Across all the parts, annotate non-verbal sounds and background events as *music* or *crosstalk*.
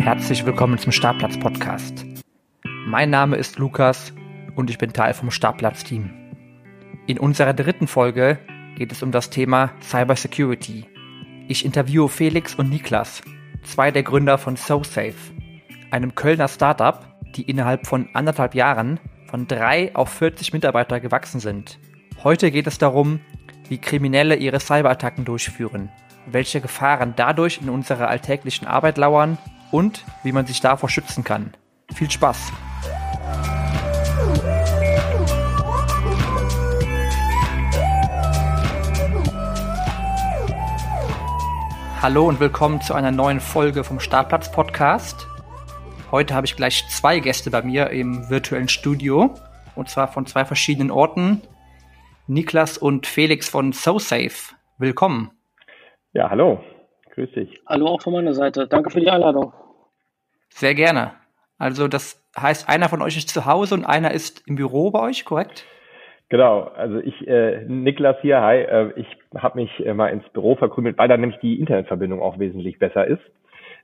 Herzlich willkommen zum Startplatz Podcast. Mein Name ist Lukas und ich bin Teil vom Startplatz-Team. In unserer dritten Folge geht es um das Thema Cybersecurity. Ich interviewe Felix und Niklas, zwei der Gründer von SoSafe, einem Kölner Startup, die innerhalb von anderthalb Jahren von drei auf 40 Mitarbeiter gewachsen sind. Heute geht es darum, wie Kriminelle ihre Cyberattacken durchführen, welche Gefahren dadurch in unserer alltäglichen Arbeit lauern und wie man sich davor schützen kann. Viel Spaß! Hallo und willkommen zu einer neuen Folge vom Startplatz Podcast. Heute habe ich gleich zwei Gäste bei mir im virtuellen Studio und zwar von zwei verschiedenen Orten. Niklas und Felix von SoSafe. Willkommen. Ja, hallo. Grüß dich. Hallo auch von meiner Seite. Danke für die Einladung. Sehr gerne. Also das heißt, einer von euch ist zu Hause und einer ist im Büro bei euch, korrekt? Genau, also ich, äh, Niklas hier, hi, äh, ich habe mich äh, mal ins Büro verkrümelt, weil da nämlich die Internetverbindung auch wesentlich besser ist.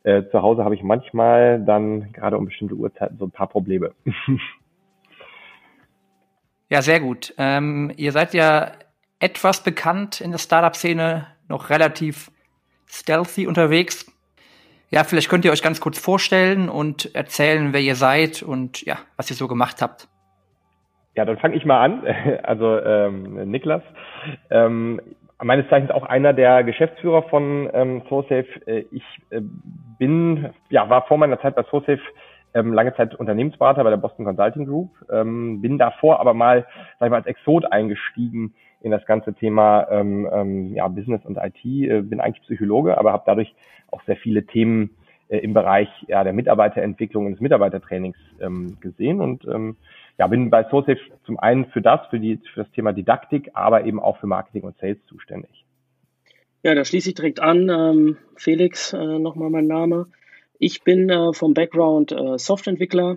Äh, zu Hause habe ich manchmal dann gerade um bestimmte Uhrzeiten so ein paar Probleme. *laughs* ja, sehr gut. Ähm, ihr seid ja etwas bekannt in der Startup-Szene, noch relativ stealthy unterwegs. Ja, vielleicht könnt ihr euch ganz kurz vorstellen und erzählen, wer ihr seid und ja, was ihr so gemacht habt. Ja, dann fange ich mal an. *laughs* Also ähm, Niklas, ähm, meines Zeichens auch einer der Geschäftsführer von ähm, SoSafe. Äh, ich äh, bin, ja, war vor meiner Zeit bei SoSafe ähm, lange Zeit Unternehmensberater bei der Boston Consulting Group, ähm, bin davor aber mal, sag ich mal, als Exot eingestiegen in das ganze Thema ähm, ähm, ja, Business und IT. Äh, bin eigentlich Psychologe, aber habe dadurch auch sehr viele Themen äh, im Bereich ja, der Mitarbeiterentwicklung und des Mitarbeitertrainings ähm, gesehen und ähm, ja, bin bei SoSafe zum einen für das, für, die, für das Thema Didaktik, aber eben auch für Marketing und Sales zuständig. Ja, da schließe ich direkt an. Ähm, Felix, äh, nochmal mein Name. Ich bin äh, vom Background äh, Softwareentwickler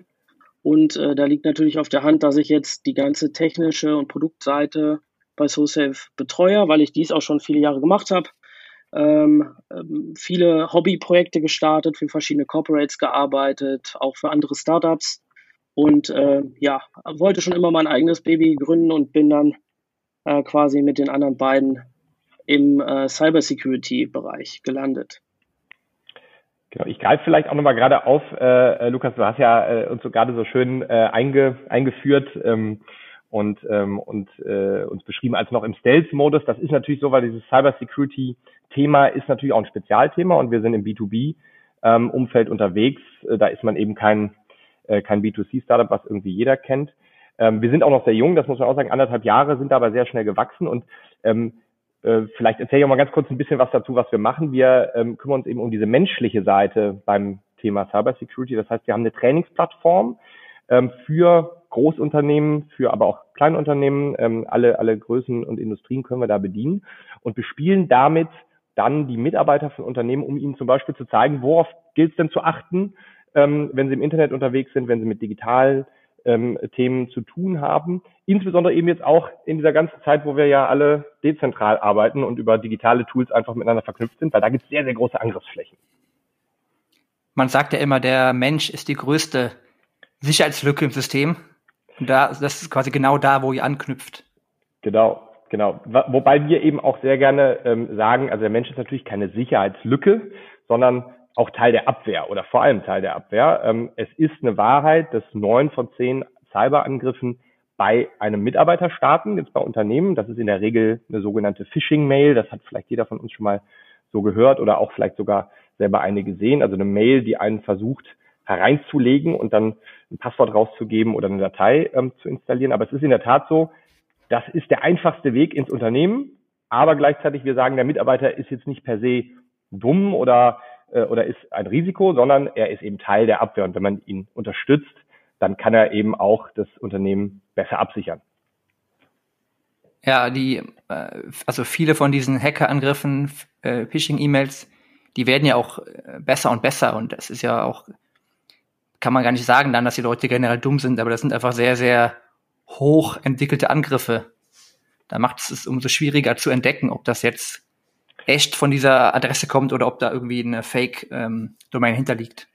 und äh, da liegt natürlich auf der Hand, dass ich jetzt die ganze technische und Produktseite bei SoSafe betreue, weil ich dies auch schon viele Jahre gemacht habe. Ähm, ähm, viele Hobbyprojekte gestartet, für verschiedene Corporates gearbeitet, auch für andere Startups. Und äh, ja, wollte schon immer mein eigenes Baby gründen und bin dann äh, quasi mit den anderen beiden im äh, Cybersecurity-Bereich gelandet. Genau, ich greife vielleicht auch nochmal gerade auf, äh, äh, Lukas, du hast ja äh, uns so gerade so schön äh, einge, eingeführt ähm, und, ähm, und äh, uns beschrieben als noch im Stealth-Modus. Das ist natürlich so, weil dieses Cybersecurity-Thema ist natürlich auch ein Spezialthema und wir sind im B2B-Umfeld ähm, unterwegs. Äh, da ist man eben kein äh, kein B2C-Startup, was irgendwie jeder kennt. Ähm, wir sind auch noch sehr jung, das muss man auch sagen, anderthalb Jahre sind aber sehr schnell gewachsen und ähm, äh, vielleicht erzähle ich auch mal ganz kurz ein bisschen was dazu, was wir machen. Wir ähm, kümmern uns eben um diese menschliche Seite beim Thema Cybersecurity. Das heißt, wir haben eine Trainingsplattform ähm, für Großunternehmen, für aber auch Kleinunternehmen, ähm, alle, alle Größen und Industrien können wir da bedienen und bespielen damit dann die Mitarbeiter von Unternehmen, um ihnen zum Beispiel zu zeigen, worauf gilt es denn zu achten, ähm, wenn sie im Internet unterwegs sind, wenn sie mit digitalen ähm, Themen zu tun haben. Insbesondere eben jetzt auch in dieser ganzen Zeit, wo wir ja alle dezentral arbeiten und über digitale Tools einfach miteinander verknüpft sind, weil da gibt es sehr, sehr große Angriffsflächen. Man sagt ja immer, der Mensch ist die größte Sicherheitslücke im System. Und da, das ist quasi genau da, wo ihr anknüpft. Genau, genau. Wobei wir eben auch sehr gerne ähm, sagen, also der Mensch ist natürlich keine Sicherheitslücke, sondern auch Teil der Abwehr oder vor allem Teil der Abwehr. Ähm, es ist eine Wahrheit, dass neun von zehn Cyberangriffen bei einem Mitarbeiter starten, jetzt bei Unternehmen. Das ist in der Regel eine sogenannte Phishing-Mail. Das hat vielleicht jeder von uns schon mal so gehört oder auch vielleicht sogar selber eine gesehen. Also eine Mail, die einen versucht hereinzulegen und dann ein Passwort rauszugeben oder eine Datei ähm, zu installieren. Aber es ist in der Tat so, das ist der einfachste Weg ins Unternehmen. Aber gleichzeitig, wir sagen, der Mitarbeiter ist jetzt nicht per se dumm oder äh, oder ist ein Risiko, sondern er ist eben Teil der Abwehr. Und wenn man ihn unterstützt, dann kann er eben auch das Unternehmen besser absichern. Ja, die, äh, also viele von diesen Hackerangriffen, äh, Phishing-E-Mails, die werden ja auch äh, besser und besser und das ist ja auch, kann man gar nicht sagen dann, dass die Leute generell dumm sind, aber das sind einfach sehr, sehr hoch entwickelte Angriffe. Da macht es es umso schwieriger zu entdecken, ob das jetzt echt von dieser Adresse kommt oder ob da irgendwie eine Fake-Domain ähm, hinterliegt.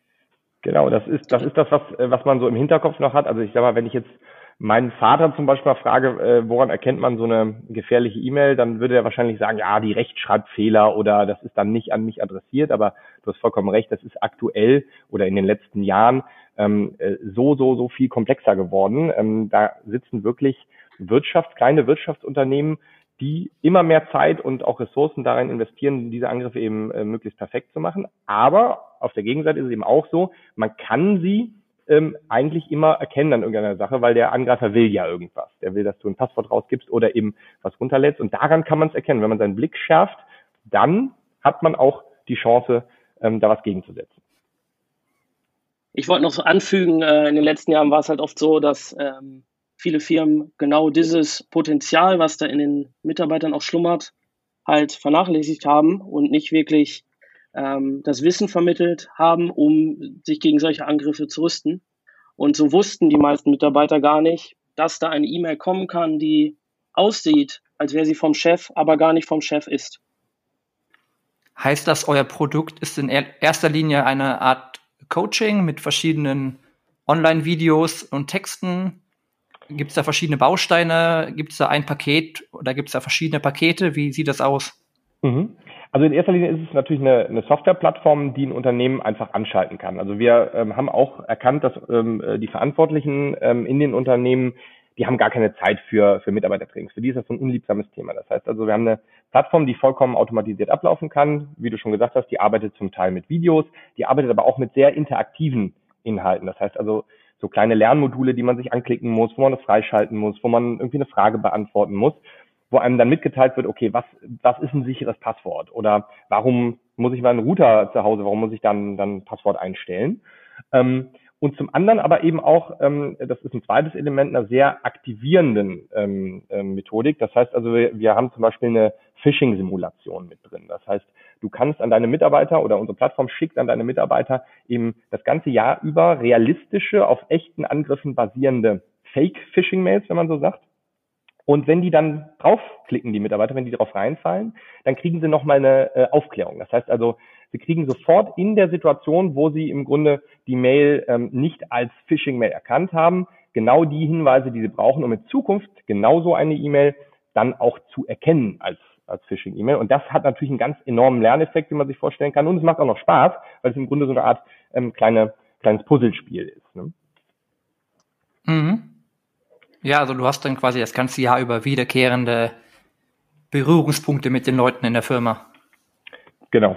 Genau, das ist das ist das, was was man so im Hinterkopf noch hat. Also ich sag mal, wenn ich jetzt meinen Vater zum Beispiel mal frage, äh, woran erkennt man so eine gefährliche E-Mail, dann würde er wahrscheinlich sagen, ja, die Rechtschreibfehler oder das ist dann nicht an mich adressiert, aber du hast vollkommen recht, das ist aktuell oder in den letzten Jahren ähm, äh, so, so, so viel komplexer geworden. Ähm, da sitzen wirklich Wirtschafts-, kleine Wirtschaftsunternehmen, die immer mehr Zeit und auch Ressourcen darin investieren, diese Angriffe eben äh, möglichst perfekt zu machen. Aber auf der Gegenseite ist es eben auch so, man kann sie ähm, eigentlich immer erkennen an irgendeiner Sache, weil der Angreifer will ja irgendwas. Der will, dass du ein Passwort rausgibst oder eben was runterlädst. Und daran kann man es erkennen. Wenn man seinen Blick schärft, dann hat man auch die Chance, ähm, da was gegenzusetzen. Ich wollte noch so anfügen, äh, in den letzten Jahren war es halt oft so, dass ähm, viele Firmen genau dieses Potenzial, was da in den Mitarbeitern auch schlummert, halt vernachlässigt haben und nicht wirklich ähm, das Wissen vermittelt haben, um sich gegen solche Angriffe zu rüsten. Und so wussten die meisten Mitarbeiter gar nicht, dass da eine E-Mail kommen kann, die aussieht, als wäre sie vom Chef, aber gar nicht vom Chef ist. Heißt das, euer Produkt ist in erster Linie eine Art Coaching mit verschiedenen Online-Videos und Texten? Gibt es da verschiedene Bausteine? Gibt es da ein Paket oder gibt es da verschiedene Pakete? Wie sieht das aus? Mhm. Also in erster Linie ist es natürlich eine, eine Softwareplattform, die ein Unternehmen einfach anschalten kann. Also wir ähm, haben auch erkannt, dass ähm, die Verantwortlichen ähm, in den Unternehmen, die haben gar keine Zeit für, für Mitarbeitertrainings. Für die ist das so ein unliebsames Thema. Das heißt also, wir haben eine Plattform, die vollkommen automatisiert ablaufen kann. Wie du schon gesagt hast, die arbeitet zum Teil mit Videos, die arbeitet aber auch mit sehr interaktiven Inhalten. Das heißt also, so kleine Lernmodule, die man sich anklicken muss, wo man das freischalten muss, wo man irgendwie eine Frage beantworten muss wo einem dann mitgeteilt wird, okay, was, was ist ein sicheres Passwort? Oder warum muss ich meinen Router zu Hause, warum muss ich dann, dann Passwort einstellen? Ähm, und zum anderen aber eben auch, ähm, das ist ein zweites Element, einer sehr aktivierenden ähm, äh, Methodik. Das heißt also, wir, wir haben zum Beispiel eine Phishing-Simulation mit drin. Das heißt, du kannst an deine Mitarbeiter oder unsere Plattform schickt an deine Mitarbeiter eben das ganze Jahr über realistische, auf echten Angriffen basierende Fake-Phishing-Mails, wenn man so sagt, und wenn die dann draufklicken, die Mitarbeiter, wenn die drauf reinfallen, dann kriegen sie nochmal eine äh, Aufklärung. Das heißt also, sie kriegen sofort in der Situation, wo sie im Grunde die Mail ähm, nicht als Phishing-Mail erkannt haben, genau die Hinweise, die sie brauchen, um in Zukunft genauso eine E-Mail dann auch zu erkennen als als Phishing-E-Mail. Und das hat natürlich einen ganz enormen Lerneffekt, wie man sich vorstellen kann. Und es macht auch noch Spaß, weil es im Grunde so eine Art ähm, kleine, kleines Puzzlespiel ist. Ne? Mhm. Ja, also du hast dann quasi das ganze Jahr über wiederkehrende Berührungspunkte mit den Leuten in der Firma. Genau,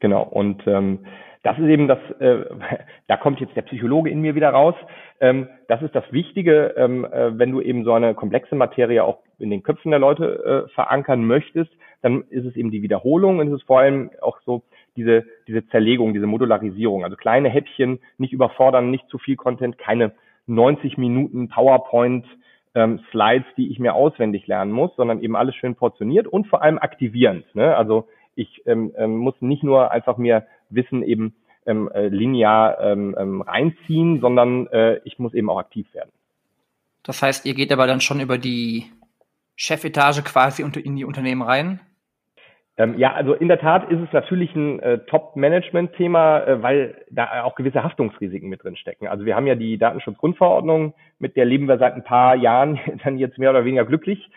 genau. Und ähm, das ist eben das, äh, *laughs* da kommt jetzt der Psychologe in mir wieder raus. Ähm, das ist das Wichtige, ähm, äh, wenn du eben so eine komplexe Materie auch in den Köpfen der Leute äh, verankern möchtest, dann ist es eben die Wiederholung und es ist vor allem auch so diese, diese Zerlegung, diese Modularisierung. Also kleine Häppchen, nicht überfordern, nicht zu viel Content, keine 90 Minuten PowerPoint ähm, Slides, die ich mir auswendig lernen muss, sondern eben alles schön portioniert und vor allem aktivierend. Ne? Also ich ähm, ähm, muss nicht nur einfach mir Wissen eben ähm, äh, linear ähm, ähm, reinziehen, sondern äh, ich muss eben auch aktiv werden. Das heißt, ihr geht aber dann schon über die Chefetage quasi in die Unternehmen rein? Ähm, ja, also in der Tat ist es natürlich ein äh, Top-Management-Thema, äh, weil da auch gewisse Haftungsrisiken mit drin stecken. Also wir haben ja die Datenschutzgrundverordnung, mit der leben wir seit ein paar Jahren *laughs* dann jetzt mehr oder weniger glücklich.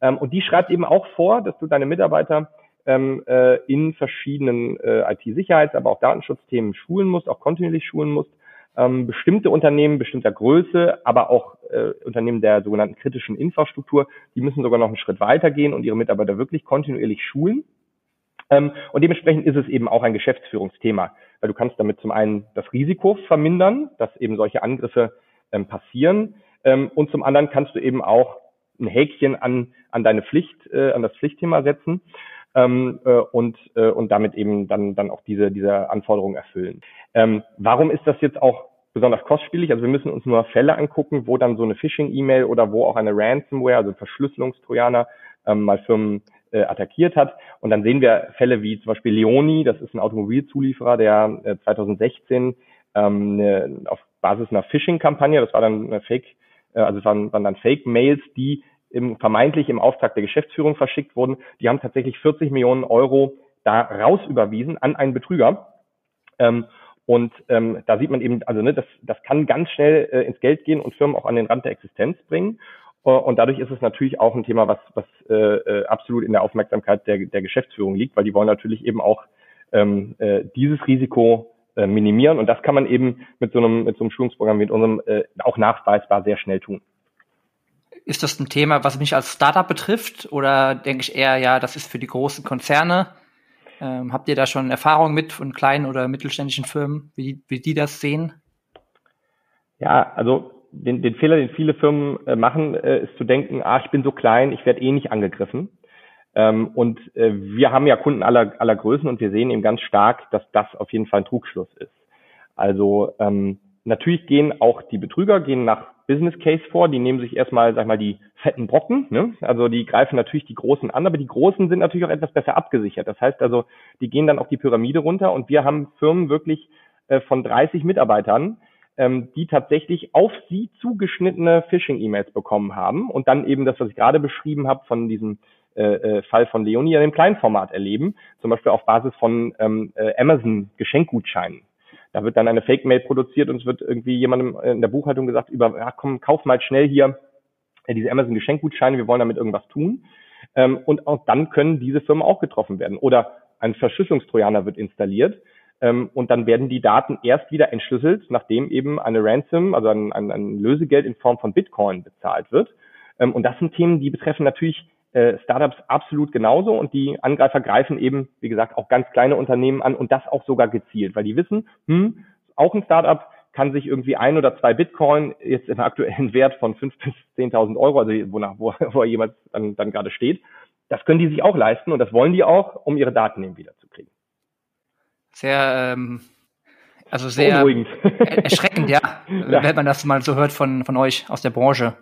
Ähm, und die schreibt eben auch vor, dass du deine Mitarbeiter ähm, äh, in verschiedenen äh, IT-Sicherheits-, aber auch Datenschutzthemen schulen musst, auch kontinuierlich schulen musst. Ähm, bestimmte Unternehmen bestimmter Größe, aber auch äh, Unternehmen der sogenannten kritischen Infrastruktur, die müssen sogar noch einen Schritt weitergehen und ihre Mitarbeiter wirklich kontinuierlich schulen. Ähm, und dementsprechend ist es eben auch ein Geschäftsführungsthema, weil du kannst damit zum einen das Risiko vermindern, dass eben solche Angriffe ähm, passieren. Ähm, und zum anderen kannst du eben auch ein Häkchen an, an deine Pflicht, äh, an das Pflichtthema setzen äh, und, äh, und damit eben dann, dann auch diese, diese Anforderungen erfüllen. Warum ist das jetzt auch besonders kostspielig? Also wir müssen uns nur Fälle angucken, wo dann so eine Phishing-E-Mail oder wo auch eine Ransomware, also Verschlüsselungstrojaner, ähm, mal Firmen äh, attackiert hat. Und dann sehen wir Fälle wie zum Beispiel Leoni, das ist ein Automobilzulieferer, der äh, 2016 ähm, eine, auf Basis einer Phishing-Kampagne, das war dann eine Fake, äh, also es waren, waren dann Fake-Mails, die im, vermeintlich im Auftrag der Geschäftsführung verschickt wurden. Die haben tatsächlich 40 Millionen Euro da raus überwiesen an einen Betrüger. Ähm, Und ähm, da sieht man eben, also ne, das, das kann ganz schnell äh, ins Geld gehen und Firmen auch an den Rand der Existenz bringen. Äh, und dadurch ist es natürlich auch ein Thema, was, was äh, äh, absolut in der Aufmerksamkeit der, der Geschäftsführung liegt, weil die wollen natürlich eben auch ähm, äh, dieses Risiko äh, minimieren. Und das kann man eben mit so einem, mit so einem Schulungsprogramm wie mit unserem äh, auch nachweisbar sehr schnell tun. Ist das ein Thema, was mich als Startup betrifft? Oder denke ich eher, ja, das ist für die großen Konzerne? Ähm, habt ihr da schon Erfahrung mit von kleinen oder mittelständischen Firmen, wie, wie die das sehen? Ja, also den, den Fehler, den viele Firmen äh, machen, äh, ist zu denken, ah, ich bin so klein, ich werde eh nicht angegriffen. Ähm, und äh, wir haben ja Kunden aller, aller Größen und wir sehen eben ganz stark, dass das auf jeden Fall ein Trugschluss ist. Also ähm, natürlich gehen auch die Betrüger gehen nach Business Case vor, die nehmen sich erstmal, sag mal, die fetten Brocken, ne? Also die greifen natürlich die Großen an, aber die Großen sind natürlich auch etwas besser abgesichert. Das heißt also, die gehen dann auf die Pyramide runter und wir haben Firmen wirklich äh, von 30 Mitarbeitern, ähm, die tatsächlich auf sie zugeschnittene Phishing-E-Mails bekommen haben und dann eben das, was ich gerade beschrieben habe, von diesem äh, äh, Fall von Leonie in dem Kleinformat erleben, zum Beispiel auf Basis von ähm, äh, Amazon Geschenkgutscheinen. Da wird dann eine Fake-Mail produziert und es wird irgendwie jemandem in der Buchhaltung gesagt, über, ja, komm, kauf mal schnell hier äh, diese Amazon Geschenkgutscheine, wir wollen damit irgendwas tun. Ähm, und auch dann können diese Firmen auch getroffen werden. Oder ein Verschlüsselungstrojaner wird installiert ähm, und dann werden die Daten erst wieder entschlüsselt, nachdem eben eine Ransom, also ein, ein, ein Lösegeld in Form von Bitcoin bezahlt wird. Ähm, und das sind Themen, die betreffen natürlich äh, Startups absolut genauso und die Angreifer greifen eben, wie gesagt, auch ganz kleine Unternehmen an und das auch sogar gezielt, weil die wissen, hm, auch ein Startup kann sich irgendwie ein oder zwei Bitcoin jetzt im aktuellen *laughs* Wert von fünf bis zehntausend Euro, also wonach, wo, *laughs* wo er jemals dann, dann gerade steht, das können die sich auch leisten und das wollen die auch, um ihre Daten eben wiederzukriegen. Sehr, ähm, also sehr erschreckend, ja, *laughs* ja, wenn man das mal so hört von, von euch aus der Branche.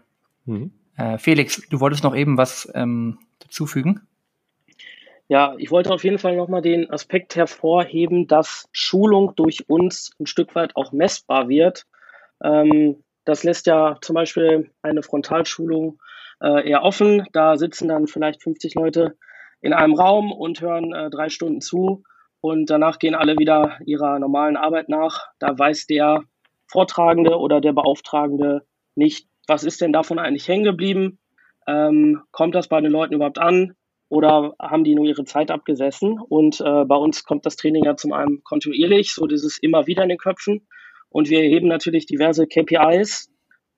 Mhm. Äh, Felix, du wolltest noch eben was ähm, dazufügen? Ja, ich wollte auf jeden Fall nochmal den Aspekt hervorheben, dass Schulung durch uns ein Stück weit auch messbar wird. Ähm, das lässt ja zum Beispiel eine Frontalschulung äh, eher offen. Da sitzen dann vielleicht 50 Leute in einem Raum und hören äh, drei Stunden zu und danach gehen alle wieder ihrer normalen Arbeit nach. Da weiß der Vortragende oder der Beauftragende nicht, was ist denn davon eigentlich hängen geblieben? Ähm, kommt das bei den Leuten überhaupt an? Oder haben die nur ihre Zeit abgesessen? Und äh, bei uns kommt das Training ja zum einen kontinuierlich, so dieses immer wieder in den Köpfen. Und wir erheben natürlich diverse KPIs.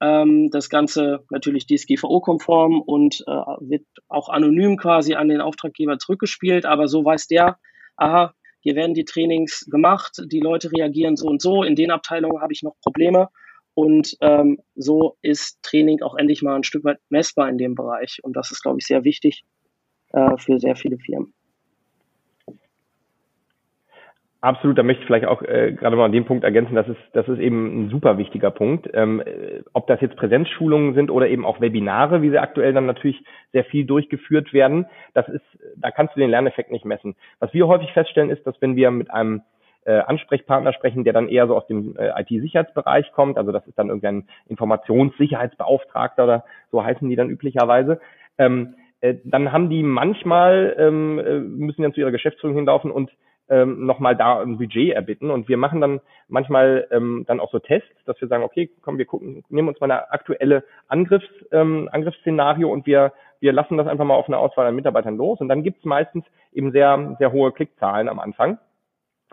Ähm, das Ganze natürlich DSGVO-konform und äh, wird auch anonym quasi an den Auftraggeber zurückgespielt. Aber so weiß der, aha, hier werden die Trainings gemacht, die Leute reagieren so und so, in den Abteilungen habe ich noch Probleme. Und ähm, so ist Training auch endlich mal ein Stück weit messbar in dem Bereich. Und das ist, glaube ich, sehr wichtig äh, für sehr viele Firmen. Absolut, da möchte ich vielleicht auch äh, gerade mal an dem Punkt ergänzen, das ist, das ist eben ein super wichtiger Punkt. Ähm, äh, ob das jetzt Präsenzschulungen sind oder eben auch Webinare, wie sie aktuell dann natürlich sehr viel durchgeführt werden, das ist, da kannst du den Lerneffekt nicht messen. Was wir häufig feststellen ist, dass wenn wir mit einem äh, Ansprechpartner sprechen, der dann eher so aus dem äh, IT-Sicherheitsbereich kommt. Also das ist dann irgendein Informationssicherheitsbeauftragter oder so heißen die dann üblicherweise. Ähm, äh, dann haben die manchmal, ähm, äh, müssen dann zu ihrer Geschäftsführung hinlaufen und ähm, nochmal da ein Budget erbitten. Und wir machen dann manchmal ähm, dann auch so Tests, dass wir sagen, okay, komm, wir gucken, nehmen uns mal eine aktuelle Angriffs, ähm, Angriffsszenario und wir, wir lassen das einfach mal auf eine Auswahl an Mitarbeitern los. Und dann gibt es meistens eben sehr, sehr hohe Klickzahlen am Anfang.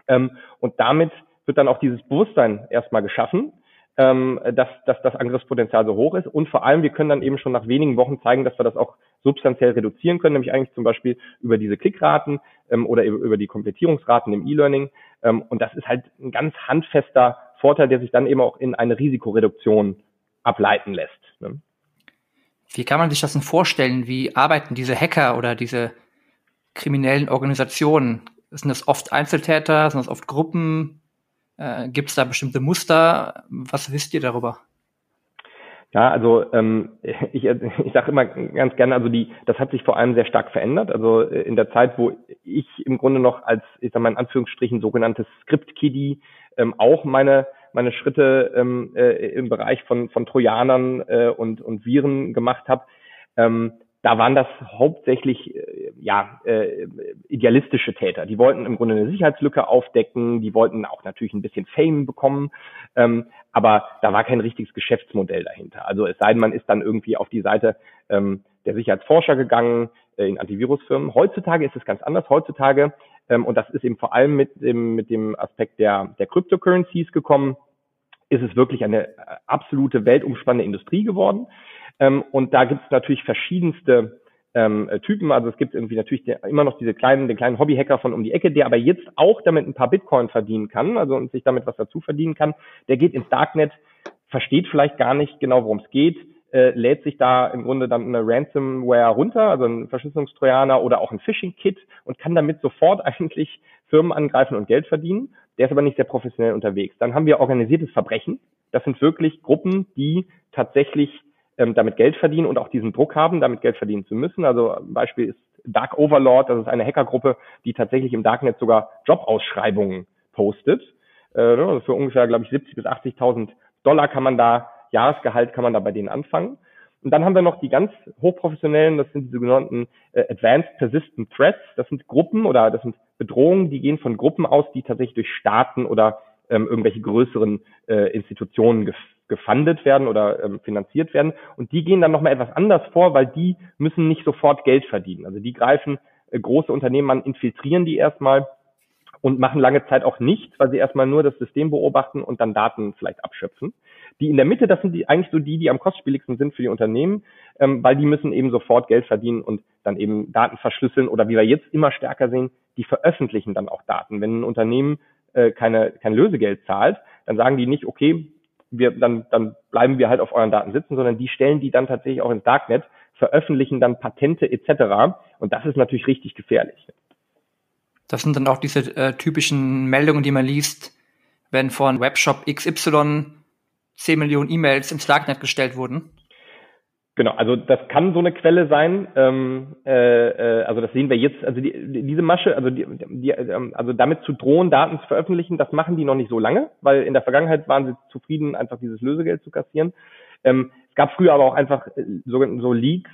Ähm, und damit wird dann auch dieses Bewusstsein erstmal geschaffen, ähm, dass, dass das Angriffspotenzial so hoch ist. Und vor allem, wir können dann eben schon nach wenigen Wochen zeigen, dass wir das auch substanziell reduzieren können, nämlich eigentlich zum Beispiel über diese Klickraten ähm, oder über die Komplettierungsraten im E-Learning. Ähm, und das ist halt ein ganz handfester Vorteil, der sich dann eben auch in eine Risikoreduktion ableiten lässt. Ne? Wie kann man sich das denn vorstellen? Wie arbeiten diese Hacker oder diese kriminellen Organisationen? Sind das oft Einzeltäter? Sind das oft Gruppen? Äh, Gibt es da bestimmte Muster? Was wisst ihr darüber? Ja, also ähm, *laughs* ich, ich sage immer ganz gerne, also die, das hat sich vor allem sehr stark verändert. Also äh, in der Zeit, wo ich im Grunde noch als, ich sage mal in Anführungsstrichen, sogenanntes Script-Kiddie ähm, auch meine meine Schritte ähm, äh, im Bereich von von Trojanern äh, und und Viren gemacht habe. Ähm, da waren das hauptsächlich äh, ja äh, idealistische Täter. Die wollten im Grunde eine Sicherheitslücke aufdecken, die wollten auch natürlich ein bisschen Fame bekommen, ähm, aber da war kein richtiges Geschäftsmodell dahinter. Also es sei denn, man ist dann irgendwie auf die Seite ähm, der Sicherheitsforscher gegangen äh, in Antivirusfirmen. Heutzutage ist es ganz anders. Heutzutage ähm, und das ist eben vor allem mit dem mit dem Aspekt der der Cryptocurrencies gekommen ist es wirklich eine äh, absolute weltumspannende Industrie geworden. Ähm, und da gibt es natürlich verschiedenste ähm, äh, Typen. Also es gibt irgendwie natürlich der, immer noch diese kleinen, den kleinen Hobbyhacker von um die Ecke, der aber jetzt auch damit ein paar Bitcoin verdienen kann, also und sich damit was dazu verdienen kann. Der geht ins Darknet, versteht vielleicht gar nicht genau, worum es geht, äh, lädt sich da im Grunde dann eine Ransomware runter, also ein Verschlüsselungstrojaner oder auch ein Phishing-Kit und kann damit sofort *laughs* eigentlich Firmen angreifen und Geld verdienen. Der ist aber nicht sehr professionell unterwegs. Dann haben wir organisiertes Verbrechen. Das sind wirklich Gruppen, die tatsächlich ähm, damit Geld verdienen und auch diesen Druck haben, damit Geld verdienen zu müssen. Also ein Beispiel ist Dark Overlord, das ist eine Hackergruppe, die tatsächlich im Darknet sogar Jobausschreibungen postet. Äh, also für ungefähr, glaube ich, 70 bis 80.000 Dollar kann man da, Jahresgehalt kann man da bei denen anfangen. Und dann haben wir noch die ganz hochprofessionellen, das sind die sogenannten äh, Advanced Persistent Threats. Das sind Gruppen oder das sind Bedrohungen, die gehen von Gruppen aus, die tatsächlich durch Staaten oder ähm, irgendwelche größeren äh, Institutionen gef gefundet werden oder ähm, finanziert werden. Und die gehen dann nochmal etwas anders vor, weil die müssen nicht sofort Geld verdienen. Also die greifen äh, große Unternehmen an, infiltrieren die erstmal und machen lange Zeit auch nichts, weil sie erstmal nur das System beobachten und dann Daten vielleicht abschöpfen. Die in der Mitte, das sind die eigentlich so die, die am kostspieligsten sind für die Unternehmen, ähm, weil die müssen eben sofort Geld verdienen und dann eben Daten verschlüsseln oder wie wir jetzt immer stärker sehen, die veröffentlichen dann auch Daten. Wenn ein Unternehmen äh, keine, kein Lösegeld zahlt, dann sagen die nicht, okay, wir, dann, dann bleiben wir halt auf euren Daten sitzen, sondern die stellen die dann tatsächlich auch ins Darknet, veröffentlichen dann Patente etc. Und das ist natürlich richtig gefährlich. Das sind dann auch diese äh, typischen Meldungen, die man liest, wenn von Webshop XY 10 Millionen E-Mails ins Darknet gestellt wurden. Genau, also das kann so eine Quelle sein. Ähm, äh, äh, also das sehen wir jetzt. Also die, diese Masche, also die, die, ähm, also damit zu drohen, Daten zu veröffentlichen, das machen die noch nicht so lange, weil in der Vergangenheit waren sie zufrieden, einfach dieses Lösegeld zu kassieren. Ähm, es gab früher aber auch einfach äh, so, so Leaks,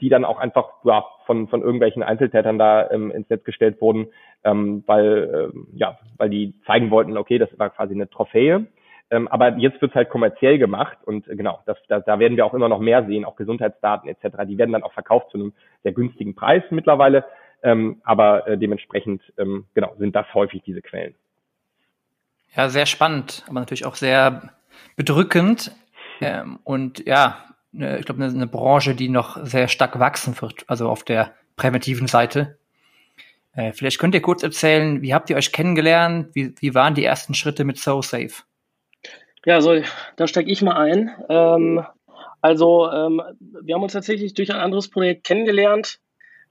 die dann auch einfach ja, von von irgendwelchen Einzeltätern da ähm, ins Netz gestellt wurden, ähm, weil ähm, ja, weil die zeigen wollten, okay, das war quasi eine Trophäe. Ähm, aber jetzt wird es halt kommerziell gemacht und äh, genau, das, da, da werden wir auch immer noch mehr sehen, auch Gesundheitsdaten etc. Die werden dann auch verkauft zu einem sehr günstigen Preis mittlerweile, ähm, aber äh, dementsprechend ähm, genau sind das häufig diese Quellen. Ja, sehr spannend, aber natürlich auch sehr bedrückend ähm, und ja, ne, ich glaube eine, eine Branche, die noch sehr stark wachsen wird, also auf der präventiven Seite. Äh, vielleicht könnt ihr kurz erzählen, wie habt ihr euch kennengelernt? Wie, wie waren die ersten Schritte mit SoSafe? Ja, so, da steige ich mal ein. Ähm, also, ähm, wir haben uns tatsächlich durch ein anderes Projekt kennengelernt,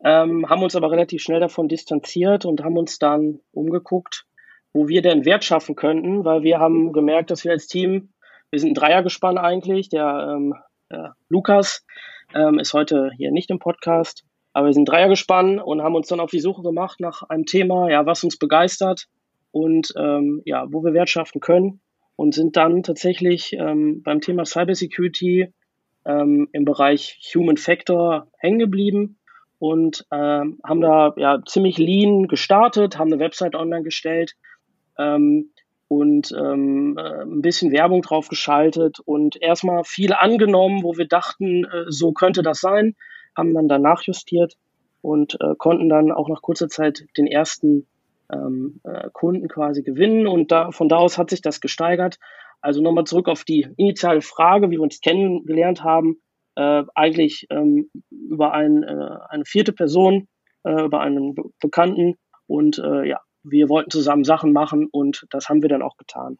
ähm, haben uns aber relativ schnell davon distanziert und haben uns dann umgeguckt, wo wir denn Wert schaffen könnten, weil wir haben gemerkt, dass wir als Team, wir sind ein Dreiergespann eigentlich, der, ähm, der Lukas ähm, ist heute hier nicht im Podcast, aber wir sind ein Dreiergespann und haben uns dann auf die Suche gemacht nach einem Thema, ja, was uns begeistert und ähm, ja, wo wir Wert schaffen können und sind dann tatsächlich ähm, beim Thema Cybersecurity ähm, im Bereich Human Factor hängen geblieben und ähm, haben da ja ziemlich lean gestartet, haben eine Website online gestellt ähm, und ähm, äh, ein bisschen Werbung drauf geschaltet und erstmal viel angenommen, wo wir dachten, äh, so könnte das sein, haben dann danach justiert und äh, konnten dann auch nach kurzer Zeit den ersten ähm, äh, Kunden quasi gewinnen und da, von da aus hat sich das gesteigert. Also nochmal zurück auf die initiale Frage, wie wir uns kennengelernt haben, äh, eigentlich ähm, über ein, äh, eine vierte Person, äh, über einen Be Bekannten und äh, ja, wir wollten zusammen Sachen machen und das haben wir dann auch getan.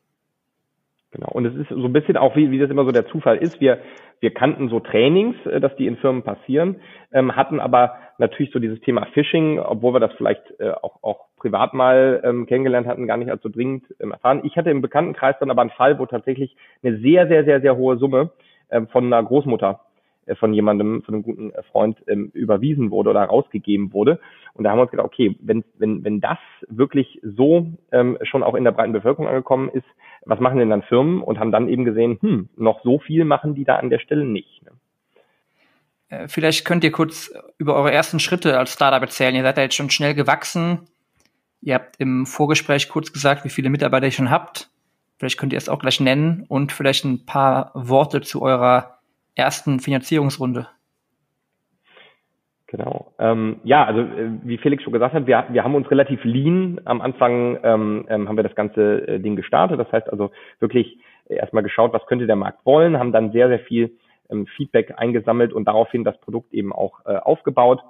Genau. Und es ist so ein bisschen auch, wie, wie das immer so der Zufall ist. Wir, wir kannten so Trainings, äh, dass die in Firmen passieren, ähm, hatten aber natürlich so dieses Thema Phishing, obwohl wir das vielleicht äh, auch, auch privat mal ähm, kennengelernt hatten, gar nicht als so dringend ähm, erfahren. Ich hatte im Bekanntenkreis dann aber einen Fall, wo tatsächlich eine sehr, sehr, sehr, sehr hohe Summe ähm, von einer Großmutter von jemandem, von einem guten äh, Freund ähm, überwiesen wurde oder rausgegeben wurde. Und da haben wir uns gedacht, okay, wenn, wenn, wenn das wirklich so ähm, schon auch in der breiten Bevölkerung angekommen ist, was machen denn dann Firmen? Und haben dann eben gesehen, hm, noch so viel machen die da an der Stelle nicht. Ne? Äh, vielleicht könnt ihr kurz über eure ersten Schritte als Startup erzählen. Ihr seid ja jetzt schon schnell gewachsen. Ihr habt im Vorgespräch kurz gesagt, wie viele Mitarbeiter ihr schon habt. Vielleicht könnt ihr es auch gleich nennen und vielleicht ein paar Worte zu eurer ersten Finanzierungsrunde. Genau. Ähm, ja, also äh, wie Felix schon gesagt hat, wir, wir haben uns relativ lean am Anfang ähm, ähm, haben wir das ganze äh, Ding gestartet. Das heißt also wirklich erstmal geschaut, was könnte der Markt wollen, haben dann sehr, sehr viel ähm, Feedback eingesammelt und daraufhin das Produkt eben auch äh, aufgebaut.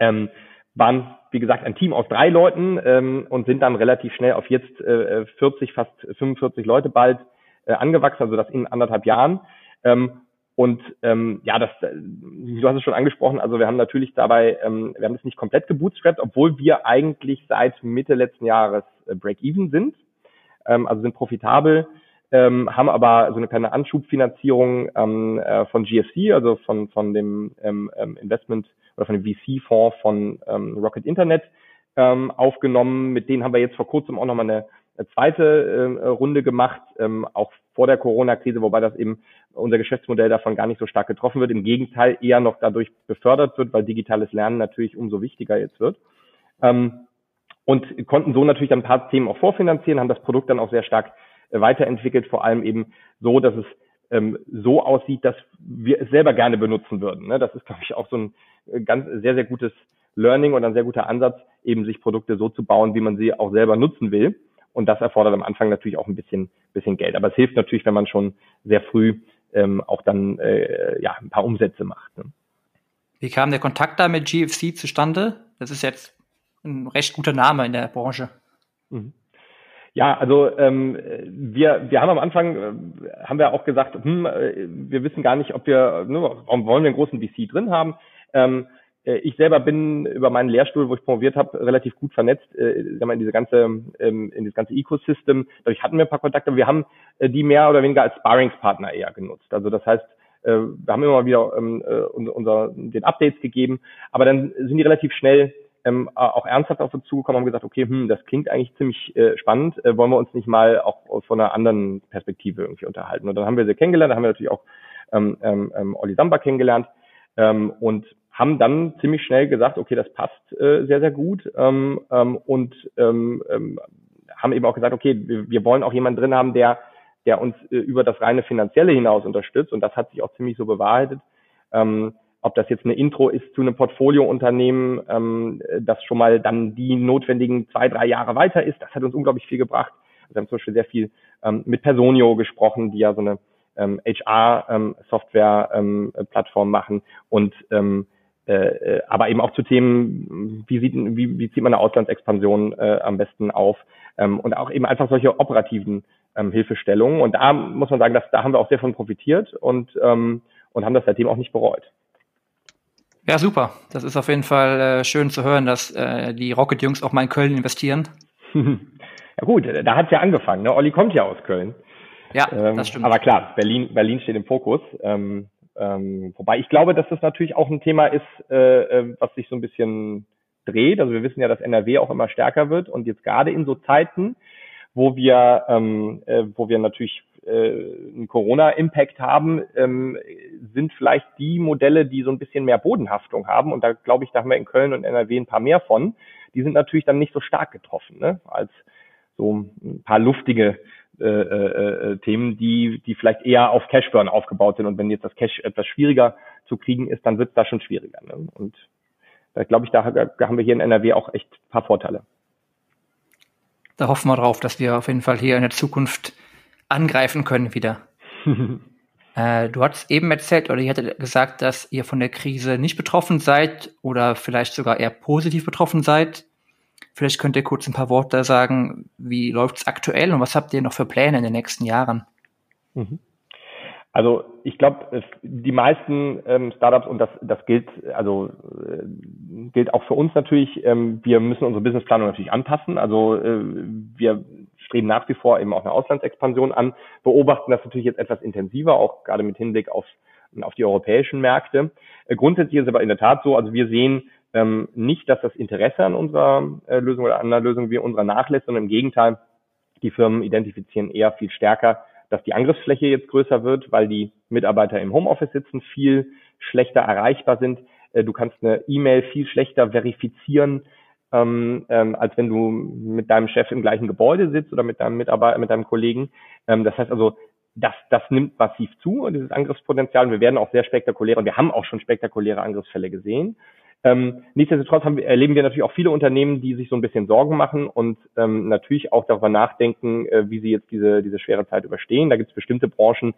Ähm, waren, wie gesagt, ein Team aus drei Leuten ähm, und sind dann relativ schnell auf jetzt äh, 40, fast 45 Leute bald äh, angewachsen, also das in anderthalb Jahren. Ähm, und ähm, ja, das, äh, du hast es schon angesprochen, also wir haben natürlich dabei, ähm, wir haben das nicht komplett gebootstrapped, obwohl wir eigentlich seit Mitte letzten Jahres äh, Break-Even sind, ähm, also sind profitabel, ähm, haben aber so eine kleine Anschubfinanzierung ähm, äh, von GFC, also von, von dem ähm, ähm Investment oder von dem VC-Fonds von ähm, Rocket Internet ähm, aufgenommen. Mit denen haben wir jetzt vor kurzem auch nochmal eine, eine zweite äh, Runde gemacht, ähm, auch vor der Corona-Krise, wobei das eben unser Geschäftsmodell davon gar nicht so stark getroffen wird. Im Gegenteil eher noch dadurch befördert wird, weil digitales Lernen natürlich umso wichtiger jetzt wird. Ähm, und konnten so natürlich ein paar Themen auch vorfinanzieren, haben das Produkt dann auch sehr stark äh, weiterentwickelt, vor allem eben so, dass es ähm, so aussieht, dass wir es selber gerne benutzen würden. Ne? Das ist, glaube ich, auch so ein äh, ganz sehr, sehr gutes Learning und ein sehr guter Ansatz, eben sich Produkte so zu bauen, wie man sie auch selber nutzen will. Und das erfordert am Anfang natürlich auch ein bisschen, bisschen Geld. Aber es hilft natürlich, wenn man schon sehr früh ähm, auch dann äh, ja, ein paar Umsätze macht. Ne? Wie kam der Kontakt da mit GFC zustande? Das ist jetzt ein recht guter Name in der Branche. Mhm. Ja, also ähm, wir, wir haben am Anfang, äh, haben wir auch gesagt, hm, äh, wir wissen gar nicht, ob wir, ne, warum wollen wir einen großen VC drin haben. Ähm, äh, ich selber bin über meinen Lehrstuhl, wo ich promoviert habe, relativ gut vernetzt äh, in diese ganze ähm, in das ganze Ecosystem. Dadurch hatten wir ein paar Kontakte, aber wir haben äh, die mehr oder weniger als Sparringspartner eher genutzt. Also das heißt, äh, wir haben immer wieder ähm, äh, unser, unser, den Updates gegeben, aber dann sind die relativ schnell ähm, auch ernsthaft auf uns zugekommen und haben gesagt, okay, hm, das klingt eigentlich ziemlich äh, spannend, äh, wollen wir uns nicht mal auch von einer anderen Perspektive irgendwie unterhalten. Und dann haben wir sie kennengelernt, da haben wir natürlich auch ähm, ähm, ähm Olli Samba kennengelernt ähm, und haben dann ziemlich schnell gesagt, okay, das passt äh, sehr, sehr gut ähm, ähm, und ähm, ähm, haben eben auch gesagt, okay, wir, wir wollen auch jemanden drin haben, der, der uns äh, über das reine Finanzielle hinaus unterstützt und das hat sich auch ziemlich so bewahrheitet. Ähm, ob das jetzt eine Intro ist zu einem Portfoliounternehmen, ähm, das schon mal dann die notwendigen zwei, drei Jahre weiter ist, das hat uns unglaublich viel gebracht. Wir haben zum Beispiel sehr viel ähm, mit Personio gesprochen, die ja so eine ähm, HR-Software-Plattform ähm, ähm, machen und ähm, äh, aber eben auch zu Themen, wie, sieht, wie, wie zieht man eine Auslandsexpansion äh, am besten auf ähm, und auch eben einfach solche operativen ähm, Hilfestellungen. Und da muss man sagen, dass, da haben wir auch sehr von profitiert und, ähm, und haben das seitdem auch nicht bereut. Ja, super. Das ist auf jeden Fall äh, schön zu hören, dass äh, die Rocket-Jungs auch mal in Köln investieren. *laughs* ja gut, da hat's ja angefangen. Ne? Olli kommt ja aus Köln. Ja, ähm, das stimmt. Aber klar, Berlin, Berlin steht im Fokus. Ähm, ähm, wobei ich glaube, dass das natürlich auch ein Thema ist, äh, äh, was sich so ein bisschen dreht. Also wir wissen ja, dass NRW auch immer stärker wird und jetzt gerade in so Zeiten, wo wir, ähm, äh, wo wir natürlich äh, einen Corona-Impact haben, ähm, sind vielleicht die Modelle, die so ein bisschen mehr Bodenhaftung haben. Und da glaube ich, da haben wir in Köln und NRW ein paar mehr von. Die sind natürlich dann nicht so stark getroffen, ne? als so ein paar luftige äh, äh, äh, Themen, die, die vielleicht eher auf Cashburn aufgebaut sind. Und wenn jetzt das Cash etwas schwieriger zu kriegen ist, dann wird es da schon schwieriger. Ne? Und da glaube ich, da, da haben wir hier in NRW auch echt ein paar Vorteile. Da hoffen wir drauf, dass wir auf jeden Fall hier in der Zukunft angreifen können wieder. *laughs* äh, du hast eben erzählt oder ihr hattet gesagt, dass ihr von der Krise nicht betroffen seid oder vielleicht sogar eher positiv betroffen seid. Vielleicht könnt ihr kurz ein paar Worte sagen, wie läuft es aktuell und was habt ihr noch für Pläne in den nächsten Jahren? Mhm. Also ich glaube, die meisten ähm, Startups und das, das gilt also äh, gilt auch für uns natürlich. Ähm, wir müssen unsere Businessplanung natürlich anpassen. Also äh, wir streben nach wie vor eben auch eine Auslandsexpansion an, beobachten das natürlich jetzt etwas intensiver, auch gerade mit Hinblick auf auf die europäischen Märkte. Äh, grundsätzlich ist es aber in der Tat so, also wir sehen ähm, nicht, dass das Interesse an unserer äh, Lösung oder an einer Lösung wie unserer nachlässt, sondern im Gegenteil, die Firmen identifizieren eher viel stärker, dass die Angriffsfläche jetzt größer wird, weil die Mitarbeiter im Homeoffice sitzen, viel schlechter erreichbar sind. Äh, du kannst eine E-Mail viel schlechter verifizieren, ähm, ähm, als wenn du mit deinem Chef im gleichen Gebäude sitzt oder mit deinem Mitarbeiter, mit deinem Kollegen. Ähm, das heißt also, das, das nimmt massiv zu, dieses Angriffspotenzial. Und wir werden auch sehr spektakuläre, und wir haben auch schon spektakuläre Angriffsfälle gesehen. Ähm, nichtsdestotrotz haben erleben wir natürlich auch viele Unternehmen, die sich so ein bisschen Sorgen machen und ähm, natürlich auch darüber nachdenken, äh, wie sie jetzt diese, diese schwere Zeit überstehen. Da gibt es bestimmte Branchen,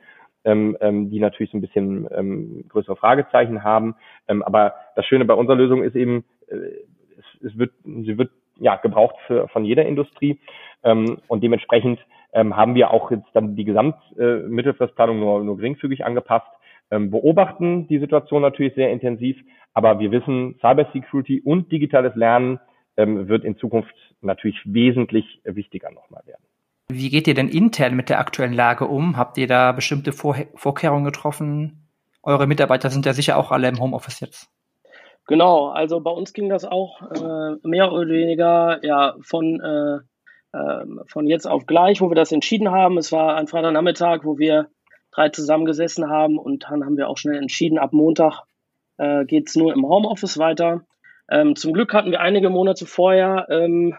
ähm, ähm, die natürlich so ein bisschen ähm, größere Fragezeichen haben. Ähm, aber das Schöne bei unserer Lösung ist eben, äh, es, es wird, sie wird ja gebraucht für, von jeder Industrie ähm, und dementsprechend ähm, haben wir auch jetzt dann die Gesamtmittelfristplanung äh, nur, nur geringfügig angepasst, ähm, beobachten die Situation natürlich sehr intensiv, aber wir wissen, Cybersecurity und digitales Lernen ähm, wird in Zukunft natürlich wesentlich wichtiger nochmal werden. Wie geht ihr denn intern mit der aktuellen Lage um? Habt ihr da bestimmte Vor Vorkehrungen getroffen? Eure Mitarbeiter sind ja sicher auch alle im Homeoffice jetzt. Genau, also bei uns ging das auch äh, mehr oder weniger ja von äh, von jetzt auf gleich, wo wir das entschieden haben. Es war ein Freitagnachmittag, wo wir drei zusammengesessen haben und dann haben wir auch schnell entschieden, ab Montag äh, geht es nur im Homeoffice weiter. Ähm, zum Glück hatten wir einige Monate vorher ähm,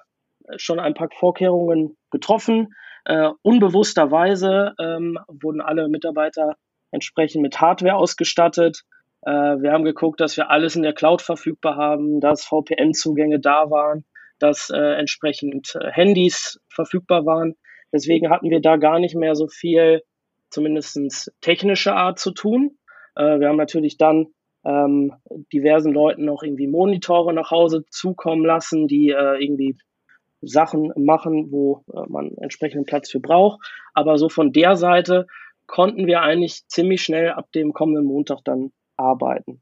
schon ein paar Vorkehrungen getroffen. Äh, unbewussterweise ähm, wurden alle Mitarbeiter entsprechend mit Hardware ausgestattet. Äh, wir haben geguckt, dass wir alles in der Cloud verfügbar haben, dass VPN-Zugänge da waren, dass äh, entsprechend äh, Handys verfügbar waren. Deswegen hatten wir da gar nicht mehr so viel, zumindest technische Art zu tun. Äh, wir haben natürlich dann ähm, diversen Leuten noch irgendwie Monitore nach Hause zukommen lassen, die äh, irgendwie Sachen machen, wo äh, man entsprechenden Platz für braucht. Aber so von der Seite konnten wir eigentlich ziemlich schnell ab dem kommenden Montag dann arbeiten.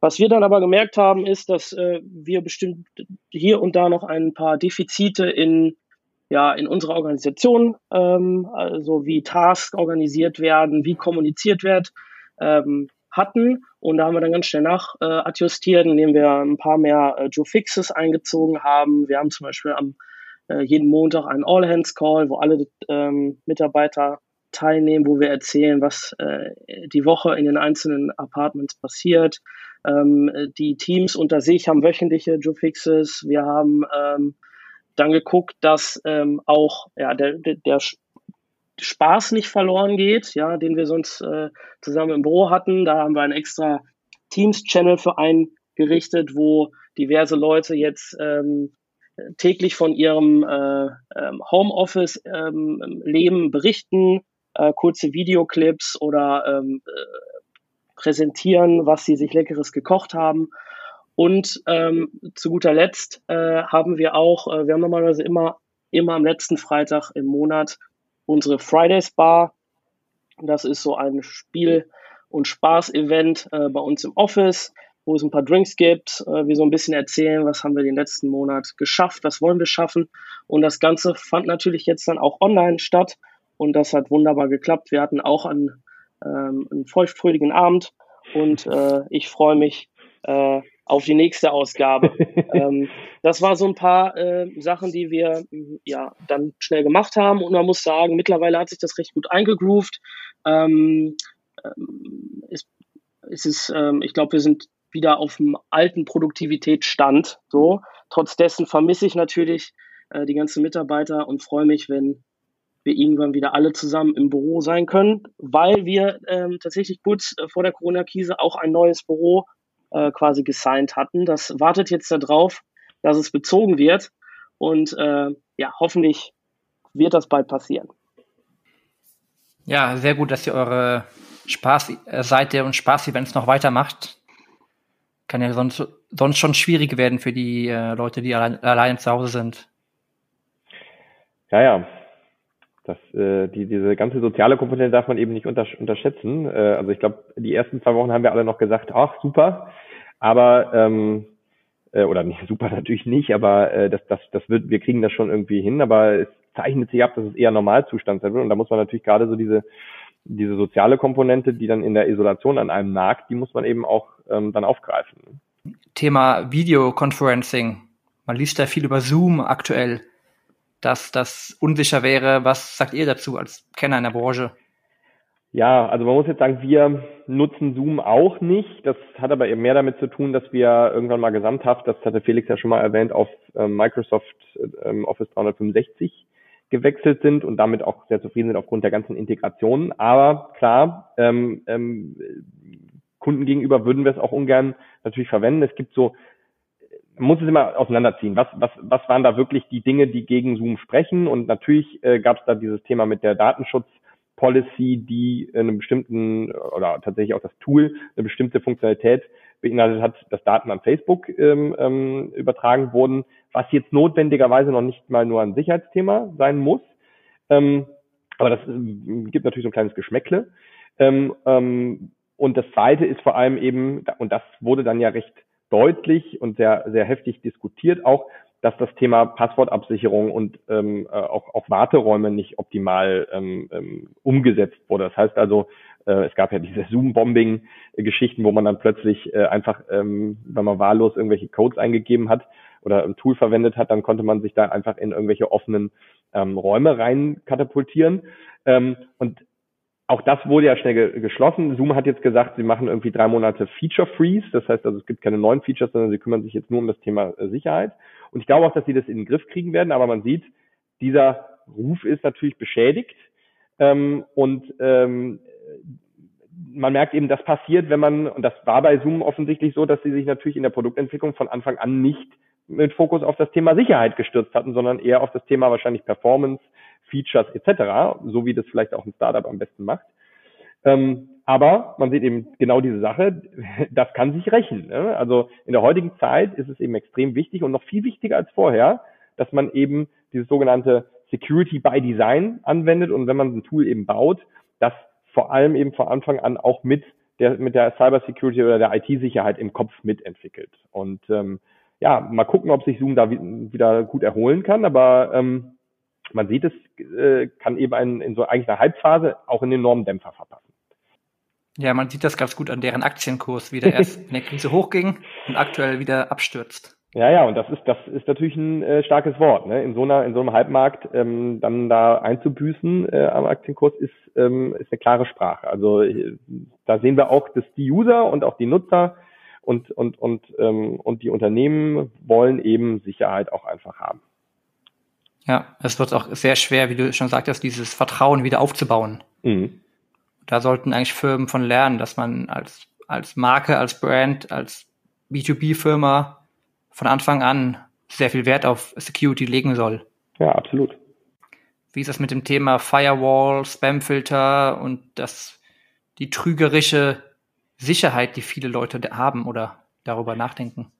Was wir dann aber gemerkt haben, ist, dass äh, wir bestimmt hier und da noch ein paar Defizite in ja in unserer Organisation, ähm, also wie Tasks organisiert werden, wie kommuniziert wird, ähm, hatten. Und da haben wir dann ganz schnell nach äh, indem wir ein paar mehr äh, Joe Fixes eingezogen haben. Wir haben zum Beispiel am äh, jeden Montag einen All-Hands-Call, wo alle ähm, Mitarbeiter teilnehmen, wo wir erzählen, was äh, die Woche in den einzelnen Apartments passiert. Ähm, die Teams unter sich haben wöchentliche Joe Fixes. Wir haben ähm, dann geguckt, dass ähm, auch ja, der, der, Spaß nicht verloren geht, ja, den wir sonst äh, zusammen im Büro hatten. Da haben wir einen extra Teams-Channel für eingerichtet, wo diverse Leute jetzt ähm, täglich von ihrem äh, ähm, Homeoffice-Leben ähm, berichten, äh, kurze Videoclips oder ähm, äh, präsentieren, was sie sich leckeres gekocht haben. Und ähm, zu guter Letzt äh, haben wir auch, äh, wir haben normalerweise immer, immer am letzten Freitag im Monat unsere Fridays Bar. Das ist so ein Spiel- und Spaß-Event äh, bei uns im Office, wo es ein paar Drinks gibt, äh, wir so ein bisschen erzählen, was haben wir den letzten Monat geschafft, was wollen wir schaffen. Und das Ganze fand natürlich jetzt dann auch online statt und das hat wunderbar geklappt. Wir hatten auch einen, ähm, einen feuchtfröhligen Abend und äh, ich freue mich, äh, auf die nächste Ausgabe. *laughs* ähm, das war so ein paar äh, Sachen, die wir ja dann schnell gemacht haben und man muss sagen, mittlerweile hat sich das recht gut eingegroovt. Ähm, ähm, es, es ist, ähm, ich glaube, wir sind wieder auf dem alten Produktivitätsstand. So, trotz dessen vermisse ich natürlich äh, die ganzen Mitarbeiter und freue mich, wenn wir irgendwann wieder alle zusammen im Büro sein können, weil wir ähm, tatsächlich kurz äh, vor der Corona-Krise auch ein neues Büro äh, quasi gesigned hatten. Das wartet jetzt darauf, dass es bezogen wird. Und äh, ja, hoffentlich wird das bald passieren. Ja, sehr gut, dass ihr eure Spaßseite und Spaß-Events noch weitermacht. Kann ja sonst, sonst schon schwierig werden für die äh, Leute, die allein, allein zu Hause sind. Ja, ja, das, äh, die, diese ganze soziale Komponente darf man eben nicht untersch unterschätzen. Äh, also ich glaube, die ersten zwei Wochen haben wir alle noch gesagt, ach super, aber ähm, äh, oder nicht *laughs* super natürlich nicht, aber äh, das, das, das wird, wir kriegen das schon irgendwie hin, aber es zeichnet sich ab, dass es eher Normalzustand sein wird. Und da muss man natürlich gerade so diese diese soziale Komponente, die dann in der Isolation an einem nagt, die muss man eben auch ähm, dann aufgreifen. Thema Videoconferencing. Man liest da viel über Zoom aktuell dass das unsicher wäre. Was sagt ihr dazu als Kenner in der Branche? Ja, also man muss jetzt sagen, wir nutzen Zoom auch nicht. Das hat aber eben mehr damit zu tun, dass wir irgendwann mal gesamthaft, das hatte Felix ja schon mal erwähnt, auf ähm, Microsoft ähm, Office 365 gewechselt sind und damit auch sehr zufrieden sind aufgrund der ganzen Integration. Aber klar, ähm, ähm, Kunden gegenüber würden wir es auch ungern natürlich verwenden. Es gibt so, man muss es immer auseinanderziehen. Was, was, was waren da wirklich die Dinge, die gegen Zoom sprechen? Und natürlich äh, gab es da dieses Thema mit der Datenschutz Policy, die einen bestimmten oder tatsächlich auch das Tool eine bestimmte Funktionalität beinhaltet hat, dass Daten an Facebook ähm, ähm, übertragen wurden, was jetzt notwendigerweise noch nicht mal nur ein Sicherheitsthema sein muss. Ähm, aber das äh, gibt natürlich so ein kleines Geschmäckle. Ähm, ähm, und das Zweite ist vor allem eben, und das wurde dann ja recht deutlich und sehr, sehr heftig diskutiert auch, dass das Thema Passwortabsicherung und ähm, äh, auch, auch Warteräume nicht optimal ähm, ähm, umgesetzt wurde. Das heißt also, äh, es gab ja diese *laughs* Zoom-Bombing-Geschichten, wo man dann plötzlich äh, einfach, ähm, wenn man wahllos irgendwelche Codes eingegeben hat oder ein Tool verwendet hat, dann konnte man sich da einfach in irgendwelche offenen ähm, Räume rein katapultieren. Ähm, und auch das wurde ja schnell ge geschlossen. Zoom hat jetzt gesagt, sie machen irgendwie drei Monate Feature Freeze. Das heißt also, es gibt keine neuen Features, sondern sie kümmern sich jetzt nur um das Thema äh, Sicherheit. Und ich glaube auch, dass sie das in den Griff kriegen werden. Aber man sieht, dieser Ruf ist natürlich beschädigt. Ähm, und ähm, man merkt eben, das passiert, wenn man, und das war bei Zoom offensichtlich so, dass sie sich natürlich in der Produktentwicklung von Anfang an nicht mit Fokus auf das Thema Sicherheit gestürzt hatten, sondern eher auf das Thema wahrscheinlich Performance, Features etc., so wie das vielleicht auch ein Startup am besten macht. Ähm, aber man sieht eben genau diese Sache, *laughs* das kann sich rächen. Ne? Also in der heutigen Zeit ist es eben extrem wichtig und noch viel wichtiger als vorher, dass man eben dieses sogenannte Security by Design anwendet und wenn man ein Tool eben baut, das vor allem eben von Anfang an auch mit der, mit der Cyber Security oder der IT-Sicherheit im Kopf mitentwickelt. Und ähm, ja, mal gucken, ob sich Zoom da wieder gut erholen kann, aber ähm, man sieht es, äh, kann eben einen, in so eigentlich einer Halbphase auch einen enormen Dämpfer verpassen. Ja, man sieht das ganz gut an deren Aktienkurs, wie der erst *laughs* in der Krise hochging und aktuell wieder abstürzt. Ja, ja, und das ist, das ist natürlich ein äh, starkes Wort. Ne? In so einer, in so einem Halbmarkt ähm, dann da einzubüßen äh, am Aktienkurs ist, ähm, ist eine klare Sprache. Also äh, da sehen wir auch, dass die User und auch die Nutzer und und und ähm, und die Unternehmen wollen eben Sicherheit auch einfach haben. Ja, es wird auch sehr schwer, wie du schon sagtest, dieses Vertrauen wieder aufzubauen. Mhm. Da sollten eigentlich Firmen von lernen, dass man als, als Marke, als Brand, als B2B-Firma von Anfang an sehr viel Wert auf Security legen soll. Ja, absolut. Wie ist das mit dem Thema Firewall, Spamfilter und das, die trügerische Sicherheit, die viele Leute haben oder darüber nachdenken?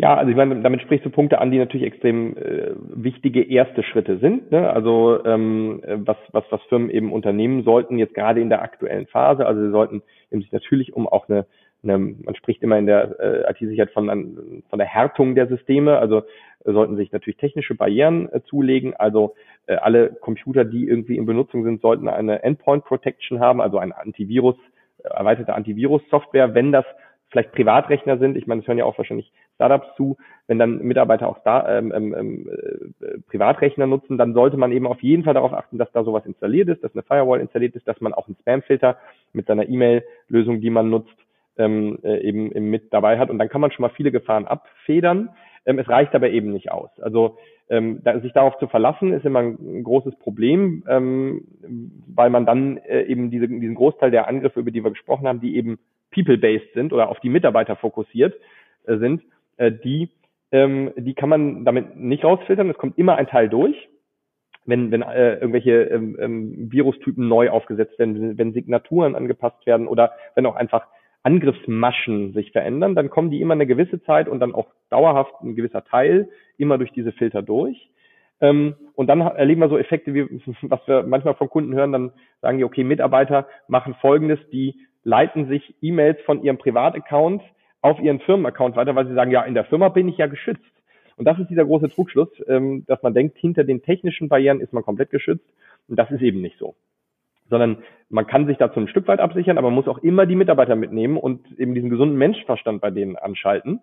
Ja, also ich meine, damit sprichst du Punkte an, die natürlich extrem äh, wichtige erste Schritte sind. Ne? Also ähm, was, was, was Firmen eben unternehmen sollten, jetzt gerade in der aktuellen Phase. Also sie sollten eben sich natürlich um auch eine, eine man spricht immer in der äh, IT-Sicherheit von, von der Härtung der Systeme, also sollten sich natürlich technische Barrieren äh, zulegen. Also äh, alle Computer, die irgendwie in Benutzung sind, sollten eine Endpoint Protection haben, also ein Antivirus, äh, erweiterte Antivirus-Software, wenn das vielleicht Privatrechner sind. Ich meine, es hören ja auch wahrscheinlich Startups zu. Wenn dann Mitarbeiter auch da, ähm, ähm, ähm, äh, Privatrechner nutzen, dann sollte man eben auf jeden Fall darauf achten, dass da sowas installiert ist, dass eine Firewall installiert ist, dass man auch einen Spamfilter mit seiner E-Mail-Lösung, die man nutzt, ähm, äh, eben, eben mit dabei hat. Und dann kann man schon mal viele Gefahren abfedern. Ähm, es reicht aber eben nicht aus. Also ähm, da, sich darauf zu verlassen, ist immer ein, ein großes Problem, ähm, weil man dann äh, eben diese, diesen Großteil der Angriffe, über die wir gesprochen haben, die eben people-based sind oder auf die Mitarbeiter fokussiert äh, sind, äh, die, ähm, die kann man damit nicht rausfiltern. Es kommt immer ein Teil durch. Wenn, wenn äh, irgendwelche ähm, ähm, Virustypen neu aufgesetzt werden, wenn Signaturen angepasst werden oder wenn auch einfach Angriffsmaschen sich verändern, dann kommen die immer eine gewisse Zeit und dann auch dauerhaft ein gewisser Teil immer durch diese Filter durch. Ähm, und dann erleben wir so Effekte, wie *laughs* was wir manchmal von Kunden hören, dann sagen die, okay, Mitarbeiter machen Folgendes, die leiten sich E-Mails von ihrem Privataccount auf ihren Firmenaccount weiter, weil sie sagen, ja, in der Firma bin ich ja geschützt. Und das ist dieser große Trugschluss, ähm, dass man denkt, hinter den technischen Barrieren ist man komplett geschützt. Und das ist eben nicht so. Sondern man kann sich dazu ein Stück weit absichern, aber man muss auch immer die Mitarbeiter mitnehmen und eben diesen gesunden Menschverstand bei denen anschalten.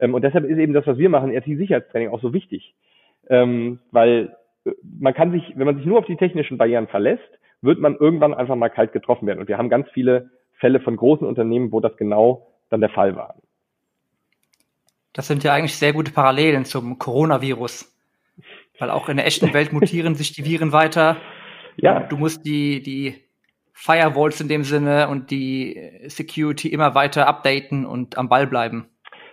Ähm, und deshalb ist eben das, was wir machen, RT-Sicherheitstraining auch so wichtig. Ähm, weil äh, man kann sich, wenn man sich nur auf die technischen Barrieren verlässt, wird man irgendwann einfach mal kalt getroffen werden. Und wir haben ganz viele Fälle von großen Unternehmen, wo das genau dann der Fall war. Das sind ja eigentlich sehr gute Parallelen zum Coronavirus. Weil auch in der echten Welt mutieren sich die Viren weiter. Ja. Du musst die, die Firewalls in dem Sinne und die Security immer weiter updaten und am Ball bleiben.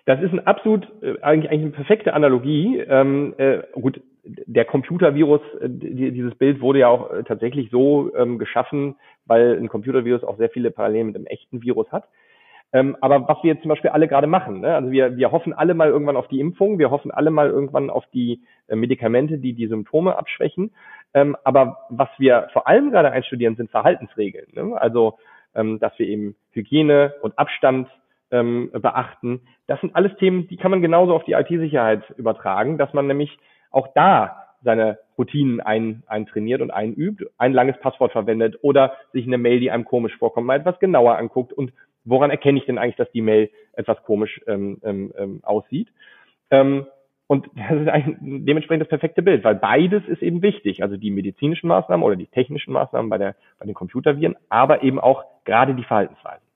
Das ist ein absolut, äh, eigentlich, eigentlich eine perfekte Analogie. Ähm, äh, gut, der Computervirus, äh, die, dieses Bild wurde ja auch äh, tatsächlich so ähm, geschaffen, weil ein Computervirus auch sehr viele Parallelen mit einem echten Virus hat. Ähm, aber was wir jetzt zum Beispiel alle gerade machen, ne? also wir, wir hoffen alle mal irgendwann auf die Impfung, wir hoffen alle mal irgendwann auf die äh, Medikamente, die die Symptome abschwächen. Ähm, aber was wir vor allem gerade einstudieren, sind Verhaltensregeln. Ne? Also, ähm, dass wir eben Hygiene und Abstand ähm, beachten. Das sind alles Themen, die kann man genauso auf die IT-Sicherheit übertragen, dass man nämlich auch da seine Routinen ein, eintrainiert und einübt, ein langes Passwort verwendet oder sich eine Mail, die einem komisch vorkommt, mal etwas genauer anguckt und woran erkenne ich denn eigentlich, dass die Mail etwas komisch ähm, ähm, ähm aussieht. Ähm, und das ist eigentlich dementsprechend das perfekte Bild, weil beides ist eben wichtig. Also die medizinischen Maßnahmen oder die technischen Maßnahmen bei, der, bei den Computerviren, aber eben auch gerade die Verhaltensweisen.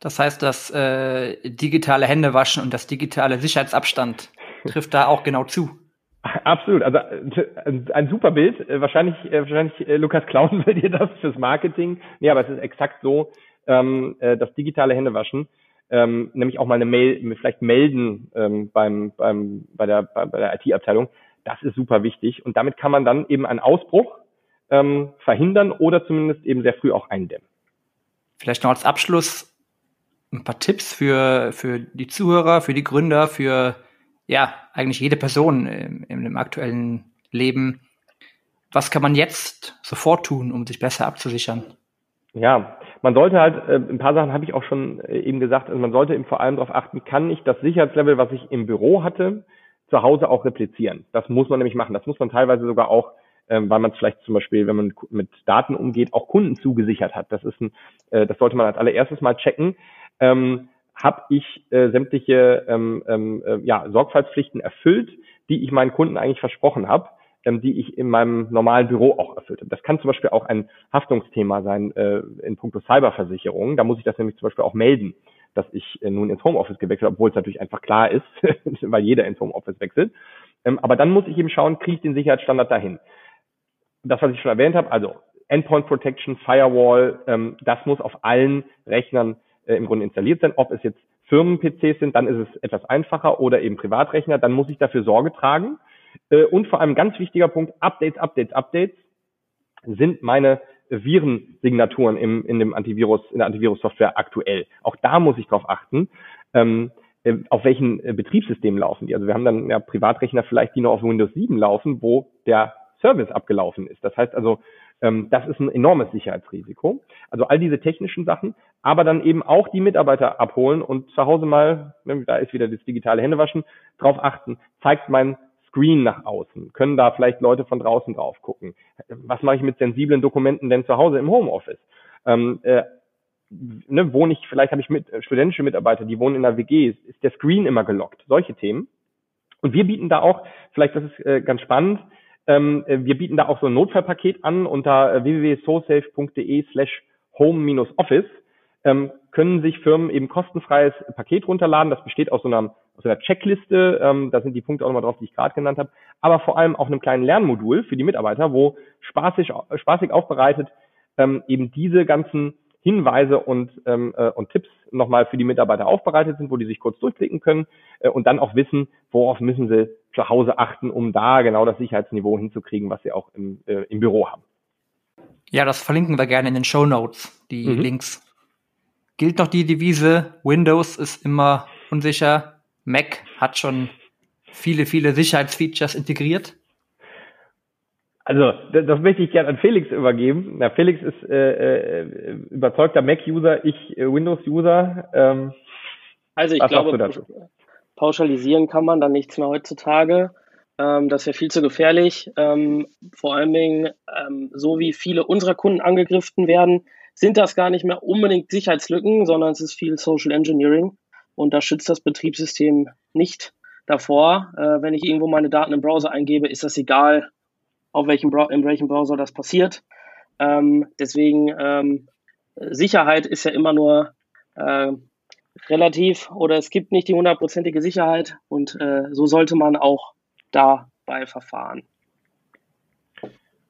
Das heißt, das äh, digitale Händewaschen und das digitale Sicherheitsabstand *laughs* trifft da auch genau zu. Absolut, also ein super Bild. Äh, wahrscheinlich, äh, wahrscheinlich äh, Lukas klauen *laughs* will dir das fürs Marketing. Nee, aber es ist exakt so, ähm, das digitale Händewaschen, ähm, nämlich auch mal eine Mail, vielleicht melden ähm, beim, beim, bei der, bei der IT-Abteilung. Das ist super wichtig. Und damit kann man dann eben einen Ausbruch ähm, verhindern oder zumindest eben sehr früh auch eindämmen. Vielleicht noch als Abschluss ein paar Tipps für, für die Zuhörer, für die Gründer, für ja, eigentlich jede Person im, im aktuellen Leben. Was kann man jetzt sofort tun, um sich besser abzusichern? Ja, man sollte halt, äh, ein paar Sachen habe ich auch schon äh, eben gesagt, also man sollte eben vor allem darauf achten, kann ich das Sicherheitslevel, was ich im Büro hatte, zu Hause auch replizieren. Das muss man nämlich machen. Das muss man teilweise sogar auch, ähm, weil man es vielleicht zum Beispiel, wenn man mit Daten umgeht, auch Kunden zugesichert hat. Das ist ein, äh, das sollte man als allererstes mal checken. Ähm, habe ich äh, sämtliche ähm, ähm, äh, ja, Sorgfaltspflichten erfüllt, die ich meinen Kunden eigentlich versprochen habe, ähm, die ich in meinem normalen Büro auch erfüllt habe. Das kann zum Beispiel auch ein Haftungsthema sein äh, in puncto Cyberversicherung. Da muss ich das nämlich zum Beispiel auch melden, dass ich äh, nun ins Homeoffice gewechselt obwohl es natürlich einfach klar ist, *laughs* weil jeder ins Homeoffice wechselt. Ähm, aber dann muss ich eben schauen, kriege ich den Sicherheitsstandard dahin. Das, was ich schon erwähnt habe, also Endpoint Protection, Firewall, ähm, das muss auf allen Rechnern äh, im Grunde installiert sein. Ob es jetzt Firmen-PCs sind, dann ist es etwas einfacher oder eben Privatrechner, dann muss ich dafür Sorge tragen. Äh, und vor allem ganz wichtiger Punkt, Updates, Updates, Updates sind meine Virensignaturen im, in dem Antivirus, in der Antivirus-Software aktuell. Auch da muss ich darauf achten, ähm, äh, auf welchen Betriebssystemen laufen die. Also wir haben dann ja Privatrechner vielleicht, die noch auf Windows 7 laufen, wo der Service abgelaufen ist. Das heißt also, das ist ein enormes Sicherheitsrisiko. Also all diese technischen Sachen, aber dann eben auch die Mitarbeiter abholen und zu Hause mal, ne, da ist wieder das digitale Händewaschen, drauf achten, zeigt mein Screen nach außen? Können da vielleicht Leute von draußen drauf gucken? Was mache ich mit sensiblen Dokumenten denn zu Hause im Homeoffice? Ähm, äh, ne, wohne ich, vielleicht habe ich mit, äh, studentische Mitarbeiter, die wohnen in der WG, ist der Screen immer gelockt? Solche Themen. Und wir bieten da auch, vielleicht das ist äh, ganz spannend, ähm, äh, wir bieten da auch so ein Notfallpaket an unter äh, www.sosafe.de slash home-office ähm, können sich Firmen eben kostenfreies Paket runterladen. Das besteht aus so einer, aus einer Checkliste. Ähm, da sind die Punkte auch nochmal drauf, die ich gerade genannt habe. Aber vor allem auch einem kleinen Lernmodul für die Mitarbeiter, wo spaßig, spaßig aufbereitet ähm, eben diese ganzen Hinweise und, ähm, äh, und Tipps nochmal für die Mitarbeiter aufbereitet sind, wo die sich kurz durchklicken können äh, und dann auch wissen, worauf müssen sie zu Hause achten, um da genau das Sicherheitsniveau hinzukriegen, was sie auch im, äh, im Büro haben. Ja, das verlinken wir gerne in den Show Notes, die mhm. Links gilt noch die Devise, Windows ist immer unsicher, Mac hat schon viele, viele Sicherheitsfeatures integriert? Also, das, das möchte ich gerne an Felix übergeben. Na, Felix ist äh, äh, überzeugter Mac-User, ich äh, Windows-User. Ähm, also ich glaube, pauschalisieren kann man dann nichts mehr heutzutage. Ähm, das wäre viel zu gefährlich. Ähm, vor allen Dingen, ähm, so wie viele unserer Kunden angegriffen werden, sind das gar nicht mehr unbedingt Sicherheitslücken, sondern es ist viel Social Engineering und da schützt das Betriebssystem nicht davor. Äh, wenn ich irgendwo meine Daten im Browser eingebe, ist das egal, auf welchem in welchem Browser das passiert. Ähm, deswegen ähm, Sicherheit ist ja immer nur äh, relativ oder es gibt nicht die hundertprozentige Sicherheit und äh, so sollte man auch dabei verfahren.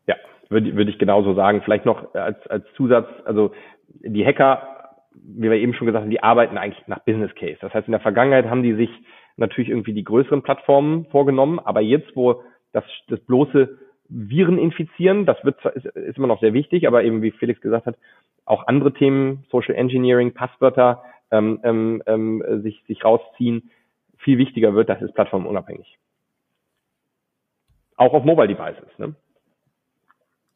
Ja, würde, würde ich genauso sagen. Vielleicht noch als, als Zusatz, also die Hacker, wie wir eben schon gesagt haben, die arbeiten eigentlich nach Business Case. Das heißt, in der Vergangenheit haben die sich natürlich irgendwie die größeren Plattformen vorgenommen, aber jetzt, wo das, das bloße Viren infizieren, das wird ist, ist immer noch sehr wichtig, aber eben wie Felix gesagt hat, auch andere Themen, Social Engineering, Passwörter, ähm, ähm, ähm, sich, sich rausziehen, viel wichtiger wird, das ist plattformunabhängig. Auch auf Mobile Devices. Ne?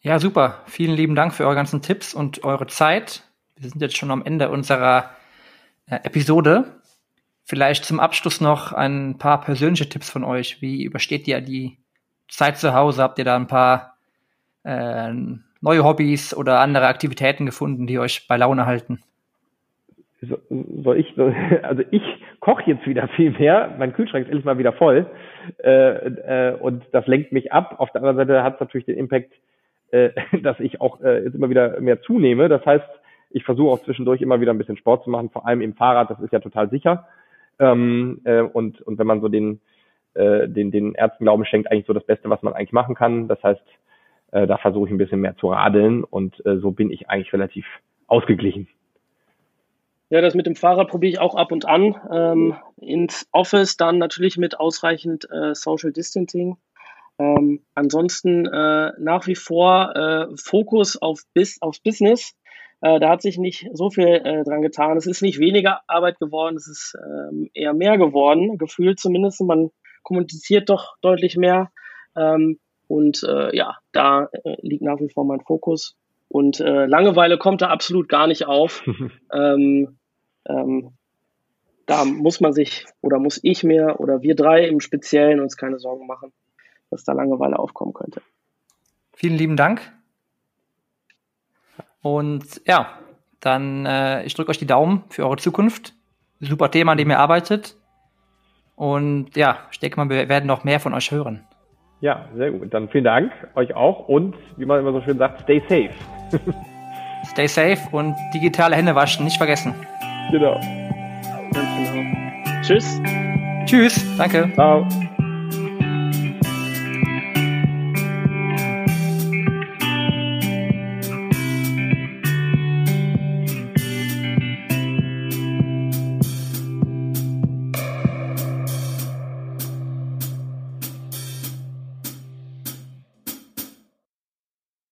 Ja, super. Vielen lieben Dank für eure ganzen Tipps und eure Zeit. Wir sind jetzt schon am Ende unserer äh, Episode. Vielleicht zum Abschluss noch ein paar persönliche Tipps von euch. Wie übersteht ihr die Zeit zu Hause? Habt ihr da ein paar äh, neue Hobbys oder andere Aktivitäten gefunden, die euch bei Laune halten? soll ich, *laughs* also ich koche jetzt wieder viel mehr, mein Kühlschrank ist endlich mal wieder voll äh, äh, und das lenkt mich ab. Auf der anderen Seite hat es natürlich den Impact, äh, *laughs* dass ich auch äh, jetzt immer wieder mehr zunehme. Das heißt, ich versuche auch zwischendurch immer wieder ein bisschen Sport zu machen, vor allem im Fahrrad, das ist ja total sicher. Ähm, äh, und, und wenn man so den, äh, den, den Ärzten Glauben schenkt, eigentlich so das Beste, was man eigentlich machen kann. Das heißt, äh, da versuche ich ein bisschen mehr zu radeln und äh, so bin ich eigentlich relativ ausgeglichen. Ja, das mit dem Fahrrad probiere ich auch ab und an. Ähm, ins Office dann natürlich mit ausreichend äh, Social Distancing. Ähm, ansonsten äh, nach wie vor äh, Fokus auf Bis aufs Business. Äh, da hat sich nicht so viel äh, dran getan. Es ist nicht weniger Arbeit geworden, es ist ähm, eher mehr geworden, gefühlt zumindest. Man kommuniziert doch deutlich mehr. Ähm, und äh, ja, da äh, liegt nach wie vor mein Fokus. Und äh, Langeweile kommt da absolut gar nicht auf. *laughs* ähm, ähm, da muss man sich oder muss ich mir oder wir drei im Speziellen uns keine Sorgen machen, dass da Langeweile aufkommen könnte. Vielen lieben Dank. Und ja, dann äh, ich drücke euch die Daumen für eure Zukunft. Super Thema, an dem ihr arbeitet. Und ja, ich denke mal, wir werden noch mehr von euch hören. Ja, sehr gut. Dann vielen Dank euch auch und wie man immer so schön sagt, stay safe. *laughs* stay safe und digitale Hände waschen, nicht vergessen. Genau. Ganz genau. Tschüss. Tschüss. Danke. Ciao.